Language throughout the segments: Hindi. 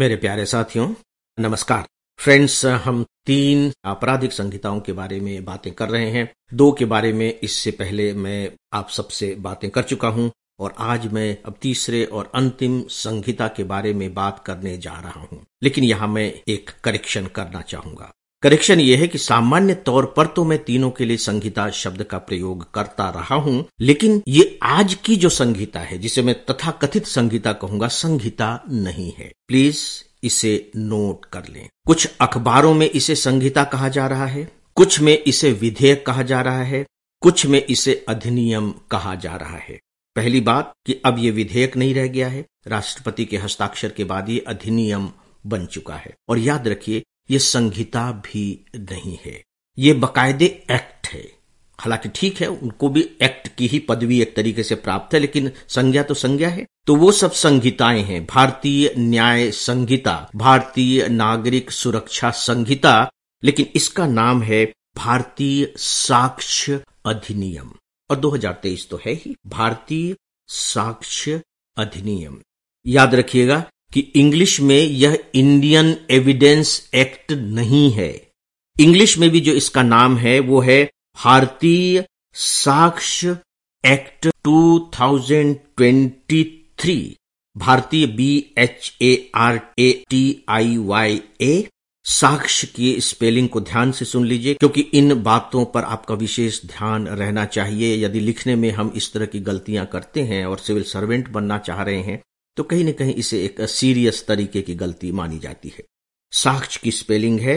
मेरे प्यारे साथियों, नमस्कार। फ्रेंड्स हम तीन आपराधिक संहिताओं के बारे में बातें कर रहे हैं। दो के बारे में इससे पहले मैं आप सबसे बातें कर चुका हूँ और आज मैं अब तीसरे और अंतिम संहिता के बारे में बात करने जा रहा हूँ। लेकिन यहाँ मैं एक करेक्शन करना चाहूँगा। करेक्शन ये है कि सामान्य तौर पर तो मैं तीनों के लिए संहिता शब्द का प्रयोग करता रहा हूँ, लेकिन ये आज की जो संहिता है, जिसे मैं तथा कथित संहिता कहूँगा, संहिता नहीं है। प्लीज़ इसे नोट कर लें। कुछ अखबारों में इसे संहिता कहा जा रहा है, कुछ में इसे विधेयक कहा जा रहा है, कुछ में इसे अधिनियम कहा जा रहा है। पहली बात कि अब ये विधेयक नहीं रह गया है, राष्ट्रपति के हस्ताक्षर के बाद ये अधिनियम बन चुका है। और याद रखिए ये संहिता भी नहीं है। ये बकायदे एक्ट है। हालाँकि ठीक है, उनको भी एक्ट की ही पदवी एक तरीके से प्राप्त है, लेकिन संज्ञा तो संज्ञा है। तो वो सब संहिताएँ हैं। भारतीय न्याय संहिता, भारतीय नागरिक सुरक्षा संहिता, लेकिन इसका नाम है भारतीय साक्ष्य अधिनियम। और 2023 तो है ही, भारतीय साक्ष्य अधिनियम। याद रखिएगा कि इंग्लिश में यह इंडियन एविडेंस एक्ट नहीं है। इंग्लिश में भी जो इसका नाम है, वो है भारतीय साक्ष्य एक्ट 2023 भारतीय B H A R A T I Y A साक्ष्य की स्पेलिंग को ध्यान से सुन लीजिए, क्योंकि इन बातों पर आपका विशेष ध्यान रहना चाहिए। यदि लिखने में हम इस तरह की गलतियाँ करते हैं और सिविल सर्वेंट बनना चाह रहे हैं तो कहीं न कहीं इसे एक सीरियस तरीके की गलती मानी जाती है। साक्ष की स्पेलिंग है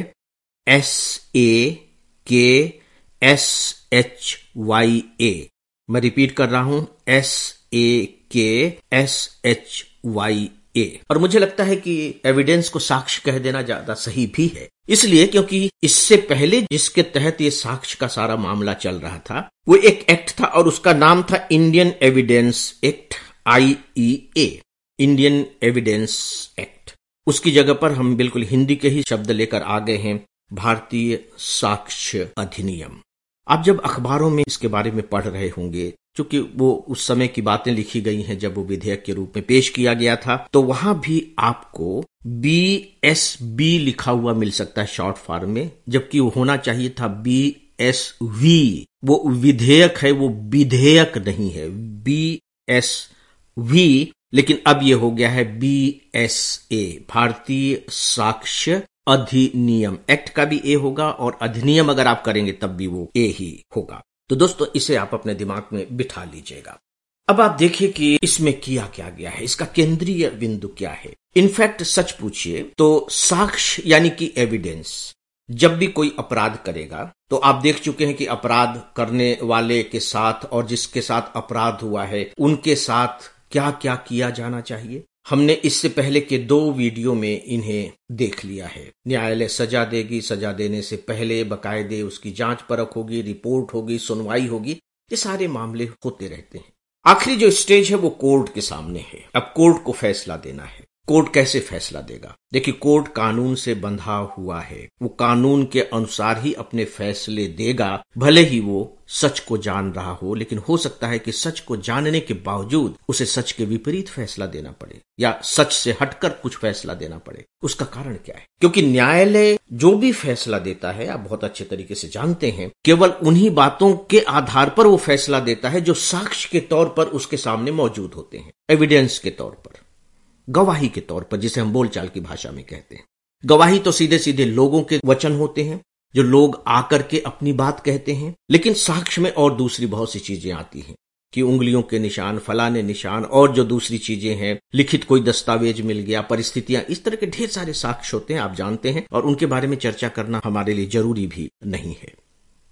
एस ए के एस एच वाई ए मैं रिपीट कर रहा हूँ एस ए के एस एच वाई ए और मुझे लगता है कि एविडेंस को साक्ष्य कह देना ज़्यादा सही भी है। इसलिए क्योंकि इससे पहले जिसके तहत ये साक्ष्य का सारा मामला चल रहा था, वो एक एक्ट था और उसका नाम था Indian evidence act I E A Indian evidence act उसकी जगह पर हम बिल्कुल हिंदी के ही शब्द लेकर आ गए हैं, भारतीय साक्ष्य अधिनियम। आप जब अखबारों में इसके बारे में पढ़ रहे होंगे क्योंकि वो उस समय की बातें लिखी गई हैं जब वो विधेयक के रूप में पेश किया गया था तो वहाँ भी आपको बी एस बी लिखा हुआ मिल सकता है शॉर्ट फॉर्म में, जबकि वो होना चाहिए था बी एस वी वो विधेयक है, वो विधेयक नहीं है बी एस वी लेकिन अब यह हो गया है बी एस ए भारतीय साक्ष्य अधिनियम. एक्ट का भी ए होगा और अधिनियम अगर आप करेंगे तब भी वो ए ही होगा. तो दोस्तों, इसे आप अपने दिमाग में बिठा लीजिएगा. अब आप देखिए कि इसमें किया क्या गया है? इसका केंद्रीय बिंदु क्या है? इनफैक्ट सच पूछिए तो साक्ष्य यानी कि एविडेंस जब भी कोई अपराध करेगा तो आप देख चुके हैं कि अपराध करने वाले के साथ और जिसके साथ अपराध हुआ है, उनके साथ क्या क्या किया जाना चाहिए? हमने इससे पहले के दो वीडियो में इन्हें देख लिया है। न्यायालय सजा देगी, सजा देने से पहले बकायदे उसकी जाँच परख होगी, रिपोर्ट होगी, सुनवाई होगी, ये सारे मामले होते रहते हैं। आखिरी जो स्टेज है वो कोर्ट के सामने है। अब कोर्ट को फैसला देना है। कोर्ट कैसे फैसला देगा? देखिए, कोर्ट कानून से बंधा हुआ है। वो कानून के अनुसार ही अपने फैसले देगा, भले ही वो सच को जान रहा हो, लेकिन हो सकता है कि सच को जानने के बावजूद उसे सच के विपरीत फैसला देना पड़े, या सच से हटकर कुछ फैसला देना पड़े। उसका कारण क्या है? क्योंकि न्यायालय जो भी फैसला देता है, आप बहुत अच्छे तरीके से जानते हैं, केवल उन्हीं बातों के आधार पर वो फैसला देता है जो साक्ष्य के तौर पर उसके सामने मौजूद होते हैं एविडेंस के तौर पर। गवाही के तौर पर, जिसे हम बोलचाल की भाषा में कहते हैं। गवाही तो सीधे सीधे लोगों के वचन होते हैं, जो लोग आकर के अपनी बात कहते हैं, लेकिन साक्ष्य में और दूसरी बहुत सी चीज़ें आती हैं, कि उंगलियों के निशान, फलाने निशान, और जो दूसरी चीज़ें हैं, लिखित कोई दस्तावेज़ मिल गया, परिस्थितियाँ, इस तरह के ढेर सारे साक्ष्य होते हैं, आप जानते हैं, और उनके बारे में चर्चा करना हमारे लिए ज़रूरी भी नहीं है।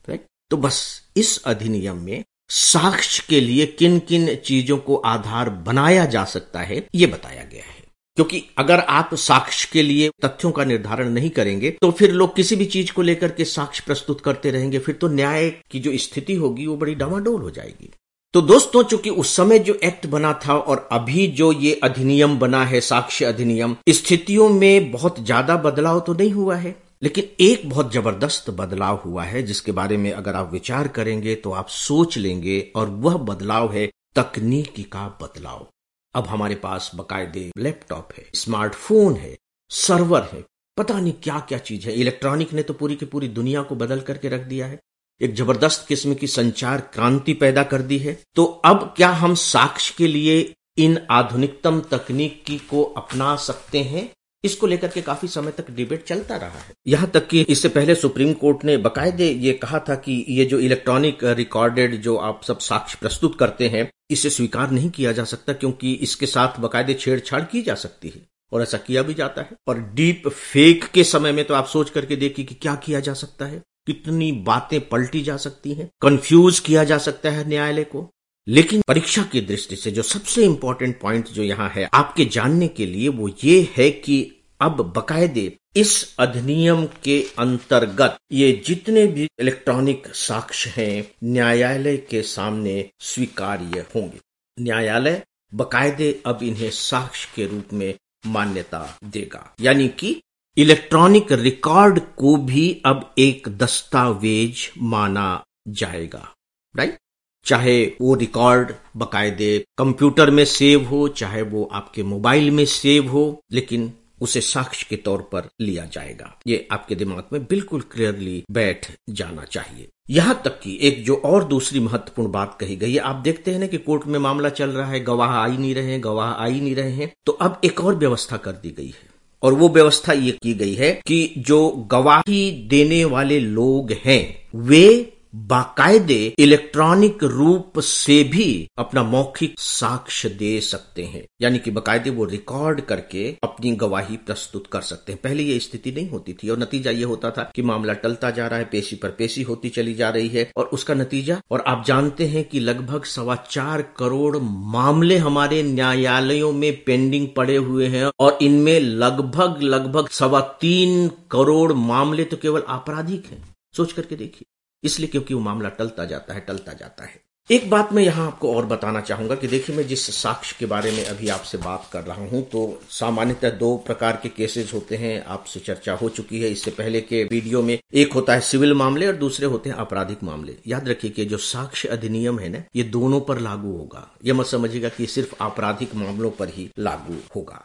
राइट तो बस इस अधिनियम में साक्ष्य के लिए किन किन चीज़ों को आधार बनाया जा सकता है, ये बताया गया है। क्योंकि अगर आप साक्ष्य के लिए तथ्यों का निर्धारण नहीं करेंगे तो फिर लोग किसी भी चीज़ को लेकर के साक्ष्य प्रस्तुत करते रहेंगे, फिर तो न्याय की जो स्थिति होगी, वो बड़ी डामाडोल हो जाएगी। तो दोस्तों, चूँकि उस समय जो एक्ट बना था और अभी जो ये अधिनियम बना है, साक्ष्य अधिनियम, स्थितियों में बहुत ज़्यादा बदलाव तो नहीं हुआ है। लेकिन एक बहुत ज़बरदस्त बदलाव हुआ है, जिसके बारे में अगर आप विचार करेंगे तो आप सोच लेंगे और वह बदलाव है तकनीकी का बदलाव। अब हमारे पास बकायदे लैपटॉप है, स्मार्टफ़ोन है, सर्वर है, पता नहीं क्या क्या चीज़ है। इलेक्ट्रॉनिक ने तो पूरी की पूरी दुनिया को बदल करके रख दिया है। एक ज़बरदस्त किस्म की संचार क्रांति पैदा कर दी है। तो अब क्या हम साक्ष्य के लिए इन आधुनिकतम तकनीक की अपना सकते हैं? इसको लेकर के काफ़ी समय तक डिबेट चलता रहा है। यहाँ तक कि इससे पहले सुप्रीम कोर्ट ने बकायदे ये कहा था कि ये जो इलेक्ट्रॉनिक रिकॉर्डेड जो आप सब साक्ष्य प्रस्तुत करते हैं, इसे स्वीकार नहीं किया जा सकता क्योंकि इसके साथ बकायदे छेड़छाड़ की जा सकती है और ऐसा किया भी जाता है। और डीप फेक के समय में तो आप सोच करके देखिए कि क्या किया जा सकता है, कितनी बातें पलटी जा सकती हैं कंफ्यूज किया जा सकता है न्यायालय को। लेकिन परीक्षा की दृष्टि से जो सबसे इंपॉर्टेंट पॉइंट जो यहाँ है, आपके जानने के लिए वो ये है कि अब बकायदे इस अधिनियम के अंतर्गत ये जितने भी इलेक्ट्रॉनिक साक्ष्य हैं, न्यायालय के सामने स्वीकार्य होंगे। न्यायालय बकायदे अब इन्हें साक्ष्य के रूप में मान्यता देगा। यानी कि इलेक्ट्रॉनिक रिकॉर्ड को भी अब एक दस्तावेज़ माना जाएगा। राइट चाहे वो रिकॉर्ड बकायदे कंप्यूटर में सेव हो, चाहे वो आपके मोबाइल में सेव हो, लेकिन उसे साक्ष्य के तौर पर लिया जाएगा। ये आपके दिमाग में बिल्कुल क्लियरली बैठ जाना चाहिए। यहाँ तक कि एक जो और दूसरी महत्वपूर्ण बात कही गई है, आप देखते हैं ना कि कोर्ट में मामला चल रहा है, गवाह आ ही नहीं रहे गवाह आ ही नहीं रहे हैं तो अब एक और व्यवस्था कर दी गई है। और वो व्यवस्था ये की गई है कि जो गवाही देने वाले लोग हैं, वे बाकायदे इलेक्ट्रॉनिक रूप से भी अपना मौखिक साक्ष्य दे सकते हैं। यानी कि बाकायदे वो रिकॉर्ड करके अपनी गवाही प्रस्तुत कर सकते हैं। पहले ये स्थिति नहीं होती थी और नतीजा ये होता था कि मामला टलता जा रहा है, पेशी पर पेशी होती चली जा रही है और उसका नतीजा, और आप जानते हैं कि लगभग सवा चार करोड़ मामले हमारे न्यायालयों में पेंडिंग पड़े हुए हैं और इनमें लगभग लगभग सवा तीन करोड़ मामले तो केवल आपराधिक हैं। सोच करके देखिए। इसलिए क्योंकि वो मामला टलता जाता है, टलता जाता है। एक बात मैं यहाँ आपको और बताना चाहूँगा कि देखिए, मैं जिस साक्ष्य के बारे में अभी आपसे बात कर रहा हूँ तो सामान्यतः दो प्रकार के केसेस होते हैं, आपसे चर्चा हो चुकी है। इससे पहले के वीडियो में एक होता है सिविल मामले और दूसरे होते हैं आपराधिक मामले। याद रखिए कि जो साक्ष्य अधिनियम है ना, ये दोनों पर लागू होगा। यह मत समझिएगा कि सिर्फ़ आपराधिक मामलों पर ही लागू होगा।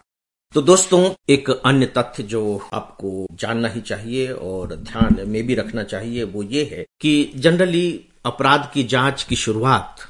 तो दोस्तों, एक अन्य तथ्य जो आपको जानना ही चाहिए और ध्यान में भी रखना चाहिए, वो ये है कि जनरली अपराध की जाँच की शुरुआत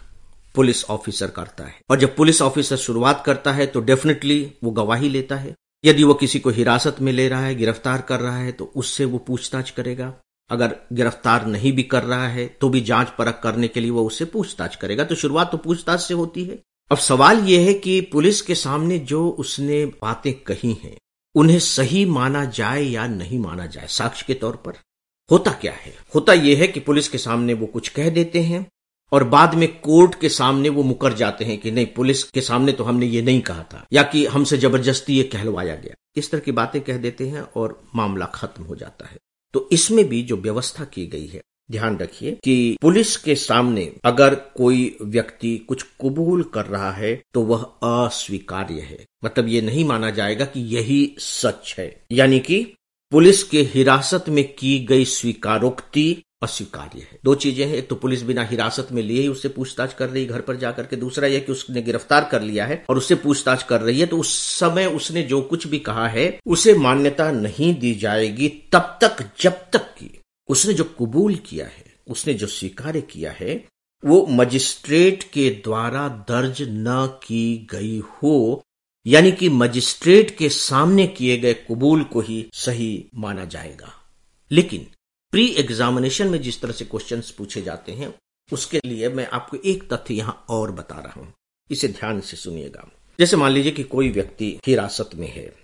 पुलिस ऑफिसर करता है। और जब पुलिस ऑफिसर शुरुआत करता है तो डेफिनेटली वो गवाही लेता है। यदि वो किसी को हिरासत में ले रहा है, गिरफ़्तार कर रहा है तो उससे वो पूछताछ करेगा। अगर गिरफ़्तार नहीं भी कर रहा है तो भी जाँच परख करने के लिए वो उससे पूछताछ करेगा। तो शुरुआत तो पूछताछ से होती है। अब सवाल यह है कि पुलिस के सामने जो उसने बातें कही हैं, उन्हें सही माना जाए या नहीं माना जाए, साक्ष्य के तौर पर होता क्या है? होता यह है कि पुलिस के सामने वो कुछ कह देते हैं और बाद में कोर्ट के सामने वो मुकर जाते हैं कि नहीं, पुलिस के सामने तो हमने ये नहीं कहा था, या कि हमसे ज़बरदस्ती ये कहलवाया गया। इस तरह की बातें कह देते हैं और मामला खत्म हो जाता है। तो इसमें भी जो व्यवस्था की गई है ध्यान रखिए कि पुलिस के सामने अगर कोई व्यक्ति कुछ कबूल कर रहा है तो वह अस्वीकार्य है। मतलब ये नहीं माना जाएगा कि यही सच है। यानी कि पुलिस के हिरासत में की गई स्वीकारोक्ति अस्वीकार्य है। दो चीज़ें हैं, एक तो पुलिस बिना हिरासत में लिए ही उससे पूछताछ कर रही, घर पर जाकर के, दूसरा यह कि उसने गिरफ़्तार कर लिया है और उससे पूछताछ कर रही है तो उस समय उसने जो कुछ भी कहा है, उसे मान्यता नहीं दी जाएगी तब तक, जब तक की उसने जो कबूल किया है, उसने जो स्वीकार किया है, वो मजिस्ट्रेट के द्वारा दर्ज न की गई हो, यानी कि मजिस्ट्रेट के सामने किए गए कबूल को ही सही माना जाएगा। लेकिन प्री एग्जामिनेशन में जिस तरह से क्वेश्चंस पूछे जाते हैं, उसके लिए मैं आपको एक तथ्य यहाँ और बता रहा हूँ। इसे ध्यान से सुनिएगा। जैसे मान लीजिए कि कोई व्यक्ति हिरासत में है,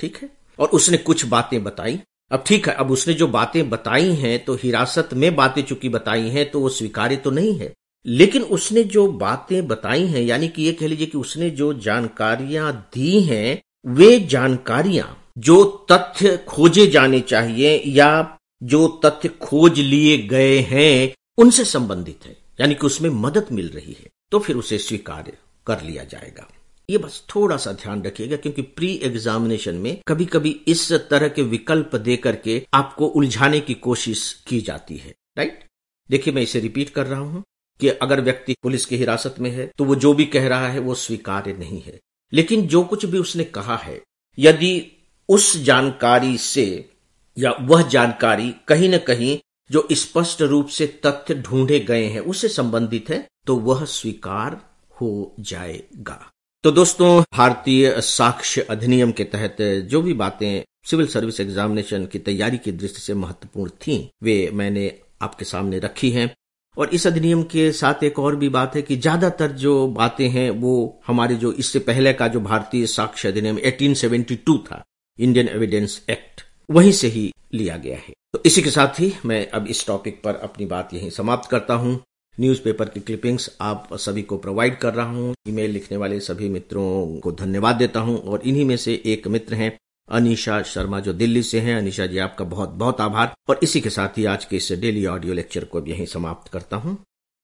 ठीक है? और उसने कुछ बातें बताई अब ठीक है, अब उसने जो बातें बताई हैं तो हिरासत में बातें चूँकि बताई हैं तो वो स्वीकार्य तो नहीं है। लेकिन उसने जो बातें बताई हैं, यानी कि ये कह लीजिए कि उसने जो जानकारियाँ दी हैं, वे जानकारियाँ जो तथ्य खोजे जाने चाहिए या जो तथ्य खोज लिए गए हैं, उनसे संबंधित है। यानी कि उसमें मदद मिल रही है तो फिर उसे स्वीकार कर लिया जाएगा। ये बस थोड़ा सा ध्यान रखिएगा, क्योंकि प्री एग्जामिनेशन में कभी कभी इस तरह के विकल्प दे करके आपको उलझाने की कोशिश की जाती है राइट देखिए, मैं इसे रिपीट कर रहा हूँ कि अगर व्यक्ति पुलिस की हिरासत में है तो वो जो भी कह रहा है, वो स्वीकार्य नहीं है। लेकिन जो कुछ भी उसने कहा है, यदि उस जानकारी से या वह जानकारी कहीं न कहीं जो स्पष्ट रूप से तथ्य ढूंढे गए हैं, उससे संबंधित है तो वह स्वीकार हो जाएगा। तो दोस्तों, भारतीय साक्ष्य अधिनियम के तहत जो भी बातें सिविल सर्विस एग्जामिनेशन की तैयारी की दृष्टि से महत्वपूर्ण थी, वे मैंने आपके सामने रखी हैं। और इस अधिनियम के साथ एक और भी बात है कि ज़्यादातर जो बातें हैं, वो हमारे जो इससे पहले का जो भारतीय साक्ष्य अधिनियम 1872 था, इंडियन एविडेंस एक्ट, वहीं से ही लिया गया है। तो इसी के साथ ही मैं अब इस टॉपिक पर अपनी बात यहीं समाप्त करता हूँ। न्यूज़पेपर की क्लिपिंग्स आप सभी को प्रोवाइड कर रहा हूँ। ईमेल लिखने वाले सभी मित्रों को धन्यवाद देता हूँ और इन्हीं में से एक मित्र हैं, अनिशा शर्मा, जो दिल्ली से हैं। अनिशा जी, आपका बहुत बहुत आभार और इसी के साथ ही आज के इस डेली ऑडियो लेक्चर को यहीं समाप्त करता हूँ।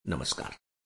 नमस्कार।